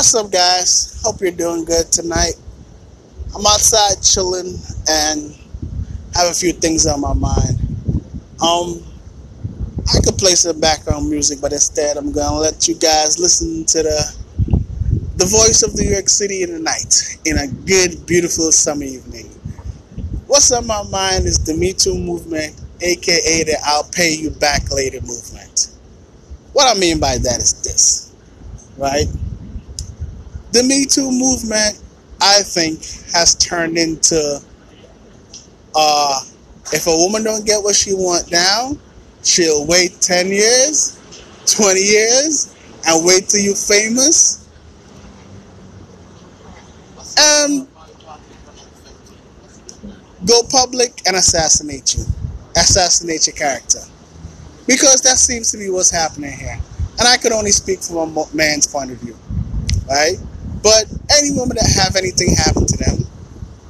What's up, guys? Hope you're doing good tonight. I'm outside chilling and have a few things on my mind. Um, I could play some background music, but instead, I'm gonna let you guys listen to the the voice of New York City in the night in a good, beautiful summer evening. What's on my mind is the Me Too movement, aka the I'll pay you back later movement. What I mean by that is this, right? The Me Too movement, I think, has turned into uh, if a woman don't get what she want now, she'll wait 10 years, 20 years, and wait till you're famous um, go public and assassinate you, assassinate your character, because that seems to be what's happening here. And I can only speak from a man's point of view, right? But any woman that have anything happen to them,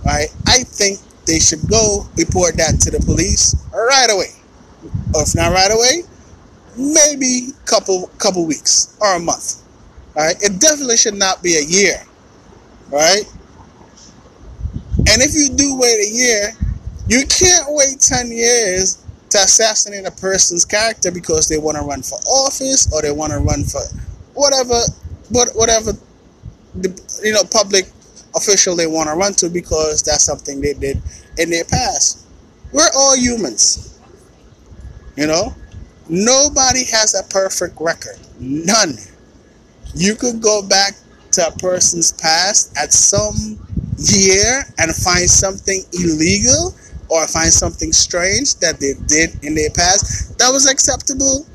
right? I think they should go report that to the police right away, or if not right away, maybe couple couple weeks or a month. Right? It definitely should not be a year right? And if you do wait a year, you can't wait 10 years to assassinate a person's character because they want to run for office or they want to run for whatever whatever the, you know public official they want to run to because that's something they did in their past. We're all humans. You know? Nobody has a perfect record. None. You could go back to a person's past at some year and find something illegal or find something strange that they did in their past that was acceptable,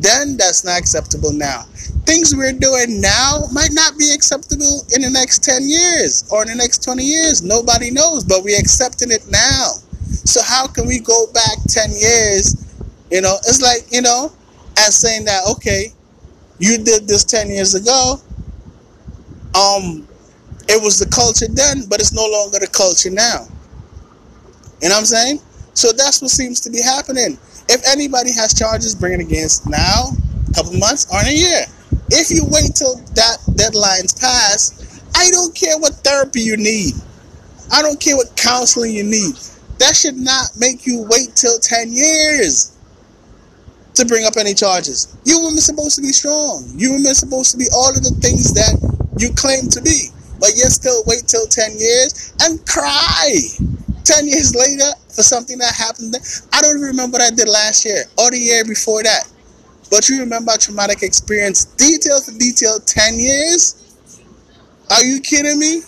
then that's not acceptable now. Things we're doing now might not be acceptable in the next 10 years or in the next 20 years. Nobody knows, but we're accepting it now. So, how can we go back 10 years? You know, it's like, you know, as saying that, okay, you did this 10 years ago, um, it was the culture then, but it's no longer the culture now. You know what I'm saying? So that's what seems to be happening. If anybody has charges, bring it against now, a couple months, or in a year. If you wait till that deadline's passed, I don't care what therapy you need. I don't care what counseling you need. That should not make you wait till 10 years to bring up any charges. You women supposed to be strong. You women supposed to be all of the things that you claim to be. But you still wait till 10 years and cry 10 years later for something that happened. I don't even remember what I did last year or the year before that. But you remember a traumatic experience, detail for detail, 10 years? Are you kidding me?